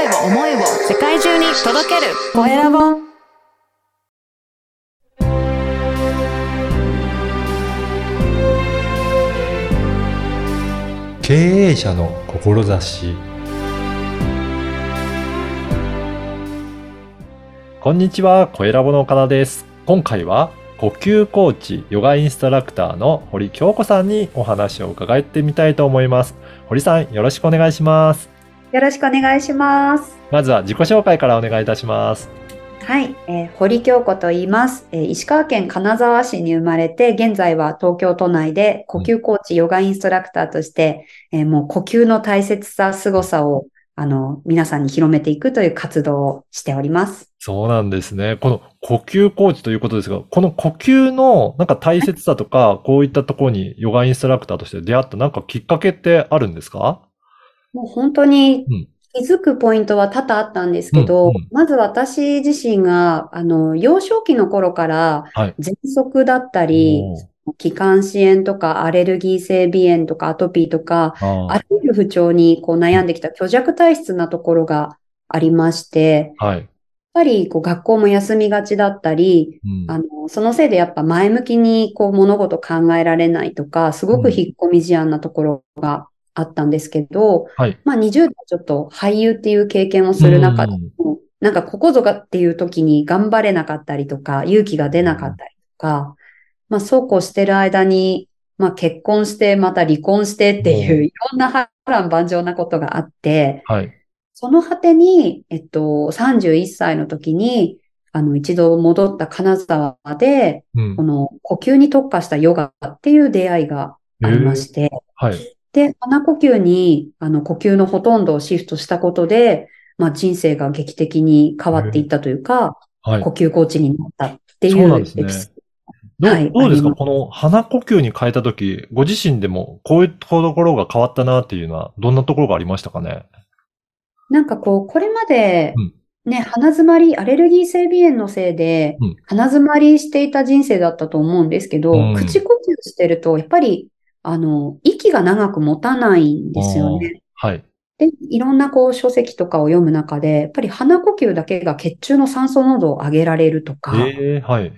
声を、思いを世界中に届けるコエラボ。経営者の志こんにちは、コエラボの岡田です。今回は呼吸コーチ、ヨガインストラクターの堀京子さんにお話を伺ってみたいと思います。堀さん、よろしくお願いします。よろしくお願いします。まずは自己紹介からお願いいたします。はい、えー堀京子と言います、えー石川県金沢市に生まれて、現在は東京都内で呼吸コーチ、ヨガインストラクターとして、えーもう呼吸の大切さ、凄さを、あの、皆さんに広めていくという活動をしております。そうなんですね。この呼吸コーチということですが、この呼吸のなんか大切さとか、こういったところにヨガインストラクターとして出会ったなんかきっかけってあるんですか？もう本当にうん。気づくポイントは多々あったんですけど、うんうん。まず私自身が、あの、幼少期の頃からはい、喘息だったり、気管支炎とかアレルギー性鼻炎とかアトピーとか、あらゆる不調にこう悩んできた虚弱体質なところがありまして、やっはい。ぱりこう学校も休みがちだったり、うん。あの、そのせいでやっぱ前向きにこう物事考えられないとか、すごく引っ込み思案なところがあったんですけど、はい。まあ20代ちょっと俳優っていう経験をする中でも、なんかここぞかっていう時に頑張れなかったりとか、勇気が出なかったりとか、まあそうこうしてる間に、まあ結婚してまた離婚してっていううんいろんな波乱万丈なことがあって、はい。その果てに、えっと、31歳の時に、あの、一度戻った金沢で、うんこ。の呼吸に特化したヨガっていう出会いがありまして、はい。で、鼻呼吸に、あの、呼吸のほとんどをシフトしたことで、まあ、人生が劇的に変わっていったというか、はい。呼。吸コーチになったっていそうなんですね。うエピソード。どうはい。どうですか？この鼻呼吸に変えたとき、ご自身でもこういうところが変わったなっていうのは、どんなところがありましたかね？なんかこう、これまでうん、ね、鼻詰まり、アレルギー性鼻炎のせいでうん、鼻詰まりしていた人生だったと思うんですけど、うん。口呼吸してると、やっぱり、あの、息が長く持たないんですよね。はい。で、いろんなこう書籍とかを読む中で、やっぱり鼻呼吸だけが血中の酸素濃度を上げられるとか、ええはい。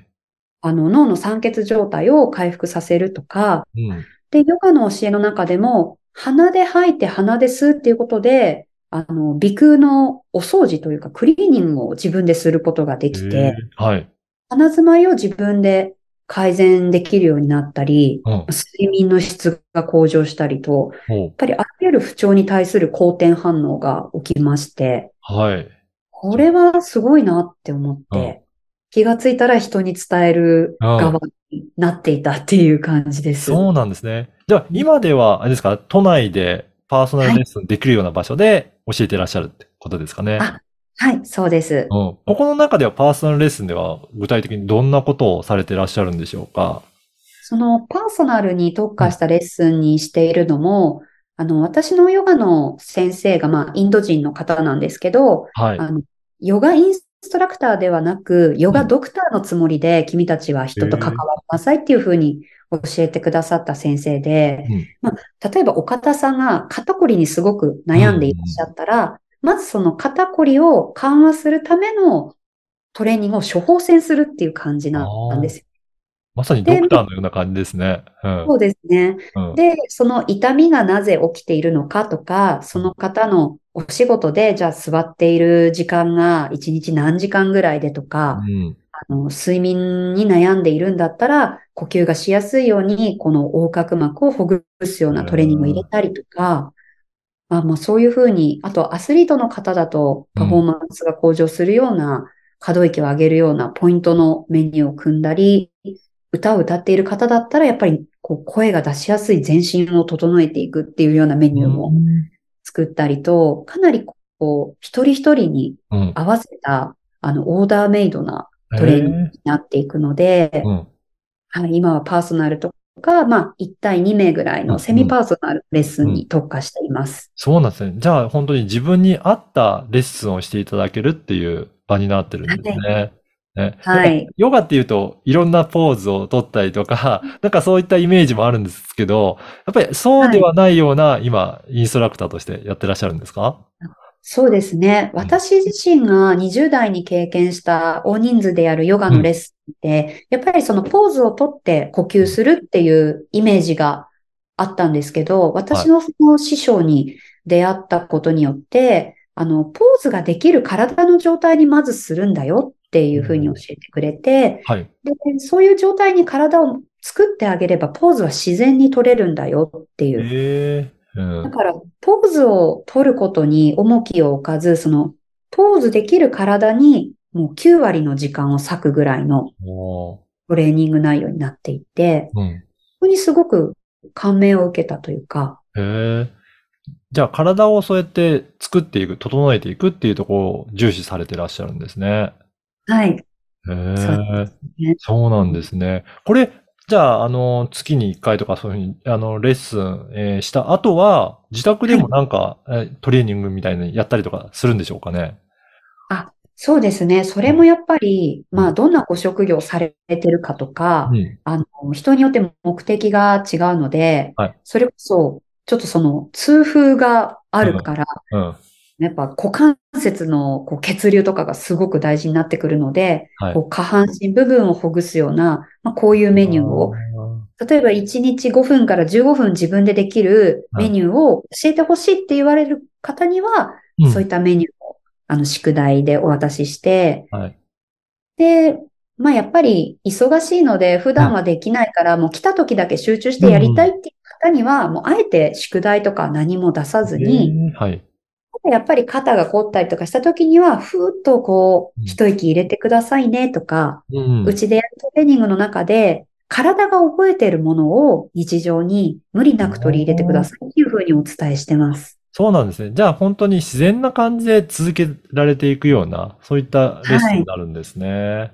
あの脳の酸欠状態を回復させるとか、うん。で、ヨガの教えの中でも、鼻で吐いて鼻で吸うっていうことで、あの、鼻腔のお掃除というか、クリーニングを自分ですることができえて、えはい。鼻詰まりを自分で改善できるようになったり、うん。睡眠の質が向上したりと、やほうっぱりあらゆる不調に対する好転反応が起きまして、はい。これはすごいなって思っうんて、気がついたら人に伝える側になっていたっていう感じです。そうなんですね。じゃあ、今では、あれですか、都内でパーソナルレッスンできるような場所で教えてらっしゃるってことですかね？あはい、そうです。うん。ここの中ではパーソナルレッスンでは具体的にどんなことをされてらっしゃるんでしょうか？そのパーソナルに特化したレッスンにしているのも、あの、私のヨガの先生が、まあ、インド人の方なんですけど、はい。あの、ヨガインストラクターではなく、ヨガドクターのつもりで、君たちは人と関わりなさいっていうふうに教えてくださった先生で、うんまあ、例えば岡田さんが肩こりにすごく悩んでいらっしゃったら、まずその肩こりを緩和するためのトレーニングを処方箋するっていう感じなんですよ。まさにドクターのような感じですね。うん。そうですね。うんで、その痛みがなぜ起きているのかとか、その方のお仕事で、じゃあ座っている時間が1日何時間ぐらいでとか、うん。あの睡眠に悩んでいるんだったら、呼吸がしやすいように、この横隔膜をほぐすようなトレーニングを入れたりとか、まあ、まあそういうふうに、あとアスリートの方だとパフォーマンスが向上するような、可動域を上げるようなポイントのメニューを組んだり、歌を歌っている方だったら、やっぱりこう声が出しやすい全身を整えていくっていうようなメニューも作ったりと、かなりこう、一人一人にうん。合わせた、あの、オーダーメイドなトレーニングになっていくので、うん。はい、今はパーソナルとか、まあ、1対2名ぐらいのセミパーソナルレッスンに特化しています。そうなんですね。じゃあ本当に自分に合ったレッスンをしていただけるっていう場になってるんですね。ねはい。ヨガっていうといろんなポーズを取ったりとか、なんかそういったイメージもあるんですけど、やっぱりそうではないような、今、インストラクターとしてやってらっしゃるんですか？そうですね。私自身が20代に経験した大人数でやるヨガのレッスンって、やっぱりそのポーズをとって呼吸するっていうイメージがあったんですけど、私のその師匠に出会ったことによって、あの、ポーズができる体の状態にまずするんだよっていうふうに教えてくれて、はい。で、そういう状態に体を作ってあげれば、ポーズは自然に取れるんだよっていう。ええうん。だから、ポーズを取ることに重きを置かず、その、ポーズできる体にもう9割の時間を割くぐらいのトレーニング内容になっていて、うん。ここにすごく感銘を受けたというか、へえ。じゃあ、体をそうやって作っていく、整えていくっていうところを重視されてらっしゃるんですね。はい。へそうえ。ねそうなんですね。これ、じゃあ、あの、月に1回とかそういうふうに、あの、レッスン、えーした後は、自宅でもなんか、えートレーニングみたいなのやったりとかするんでしょうかね？そうですね。それもやっぱり、まあ、どんなご職業をされてるかとか、うん。あの、人によって目的が違うのではい、それこそ、ちょっとその、痛風があるから、うん。やっぱ股関節のこう血流とかがすごく大事になってくるので、はいこう下半身部分をほぐすような、まあ、こういうメニューを、例えば1日5分から15分自分でできるメニューを教えてほしいって言われる方には、うんそういったメニューを、あの、宿題でお渡しして、はい。で、まあやっぱり忙しいので普段はできないから、もう来た時だけ集中してやりたいっていう方には、もうあえて宿題とか何も出さずに、えーはい。やっぱり肩が凝ったりとかした時には、ふーっとこう、うん一息入れてくださいねとか、うちでやるトレーニングの中で、体が覚えているものを日常に無理なく取り入れてくださいっていうふうにお伝えしてます。そうなんですね。じゃあ本当に自然な感じで続けられていくような、そういったレッスンになるんですね。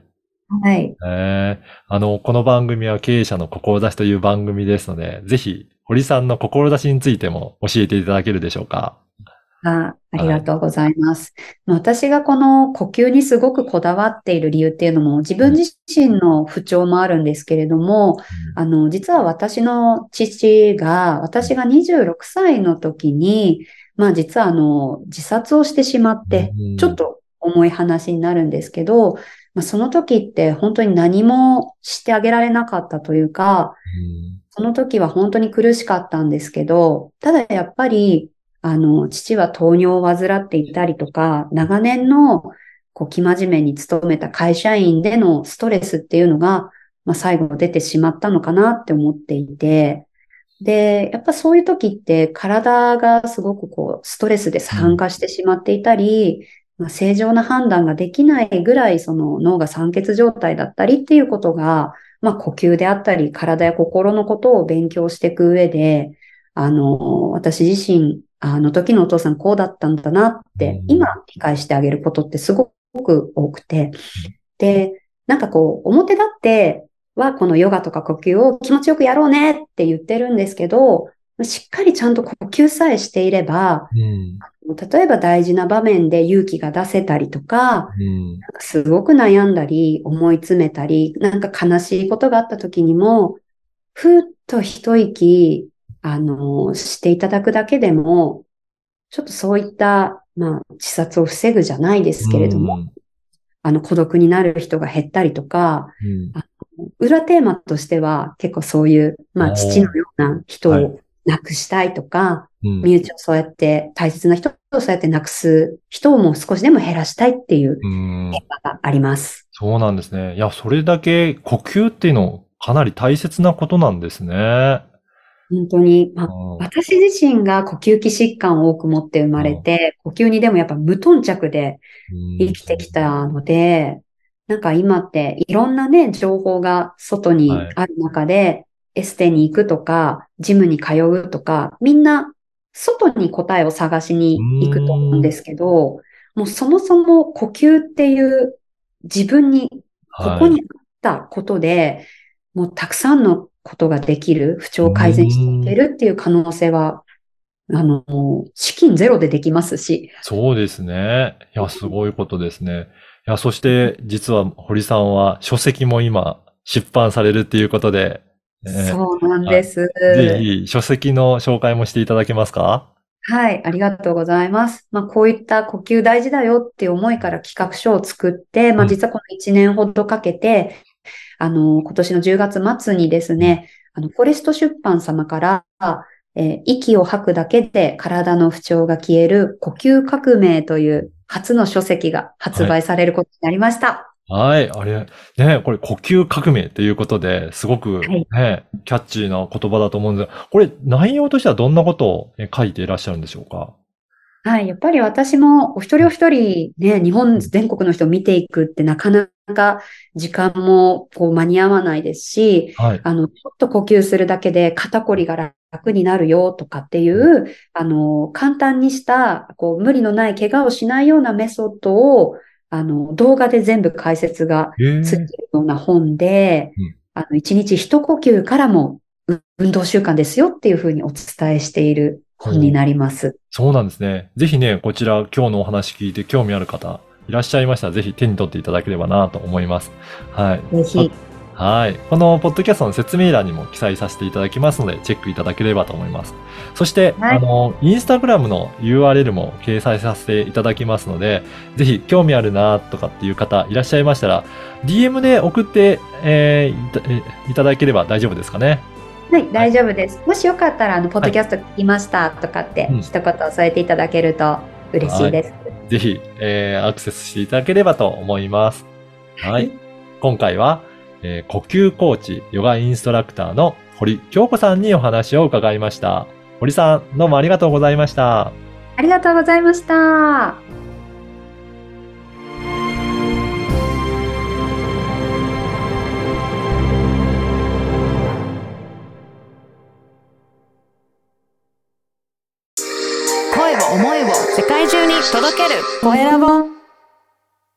はい。ええあの、この番組は経営者の志という番組ですので、ぜひ、堀さんの志についても教えていただけるでしょうか？あ、ありがとうございます。私がこの呼吸にすごくこだわっている理由っていうのも自分自身の不調もあるんですけれども、あの、実は私の父が、私が26歳の時に、まあ実はあの、自殺をしてしまって、うん。ちょっと重い話になるんですけど、まあその時って本当に何もしてあげられなかったというか、うん。その時は本当に苦しかったんですけど、ただやっぱり、あの、父は糖尿を患っていたりとか、長年の、こう、生真面目に勤めた会社員でのストレスっていうのが、まあ、最後出てしまったのかなって思っていて、で、やっぱそういう時って体がすごくこう、ストレスで酸化してしまっていたり、まあ、正常な判断ができないぐらい、その脳が酸欠状態だったりっていうことが、まあ、呼吸であったり、体や心のことを勉強していく上で、あの、私自身、あの時のお父さんこうだったんだなってう、ん。今理解してあげることってすごく多くて、で、なんかこう、表立ってはこのヨガとか呼吸を気持ちよくやろうねって言ってるんですけど、しっかりちゃんと呼吸さえしていれば、うん。例えば大事な場面で勇気が出せたりとか、うんかすごく悩んだり、思い詰めたり、なんか悲しいことがあった時にも、ふっと一息、あの、していただくだけでも、ちょっとそういった、まあ、自殺を防ぐじゃないですけれども、うんあの、孤独になる人が減ったりとか、うん裏テーマとしては結構そういう、まあ、父のような人はいを亡くしたいとか、うん身内をそうやって、大切な人をそうやって亡くす人をもう少しでも減らしたいっていううんテーマがあります。そうなんですね。いや、それだけ呼吸っていうのかなり大切なことなんですね。本当に、まあ、うん。私自身が呼吸器疾患を多く持って生まれて、呼吸にでもやっぱ無頓着で生きてきたので、なんか今っていろんなね、情報が外にある中で、エステに行くとか、ジムに通うとか、みんな外に答えを探しに行くと思うんですけど、もうそもそも呼吸っていう自分にここはいにあったことで、もうたくさんのことができる、不調を改善していけるっていう可能性は、あの、資金ゼロでできますし、そうですね。いや、すごいことですね。いや、そして、実は堀さんは書籍も今出版されるっていうことで、えーそうなんです。ぜひ書籍の紹介もしていただけますか？はい、ありがとうございます。まあ、こういった呼吸大事だよっていう思いから企画書を作って、まあ、うん実はこの1年ほどかけて、あの、今年の10月末にですね、あの、フォレスト出版様から、えー息を吐くだけで体の不調が消える呼吸革命という初の書籍が発売されることになりました。はい、あれ、ね、これ呼吸革命ということで、すごくはい。ね、キャッチーな言葉だと思うんですが、これ内容としてはどんなことをえ書いていらっしゃるんでしょうか？はい。やっぱり私もお一人お一人ね、日本全国の人を見ていくってなかなか時間もこう間に合わないですし、はい。あの、ちょっと呼吸するだけで肩こりが楽になるよとかっていう、あの、簡単にした、こう、無理のない怪我をしないようなメソッドを、あの、動画で全部解説がえついてるような本でうん、あの、一日一呼吸からもう運動習慣ですよっていうふうにお伝えしている本になります。そうなんですね。ぜひね、こちら今日のお話聞いて興味ある方いらっしゃいましたら、ぜひ手に取っていただければなと思います。はい。ぜひ、はい。このポッドキャストの説明欄にも記載させていただきますので、チェックいただければと思います。そして、はいあの、インスタグラムの URL も掲載させていただきますので、ぜひ興味あるなとかっていう方いらっしゃいましたら、DM で送って、えーいたえいただければ大丈夫ですかね。はい、大丈夫です。もしよかったら、あの、ポッドキャスト聞きましたとかってうん一言添えていただけると嬉しいです。ぜひ、えーアクセスしていただければと思います。ははいい。今回は、えー呼吸コーチ、ヨガインストラクターの堀京子さんにお話を伺いました。堀さん、どうもありがとうございました。ありがとうございました。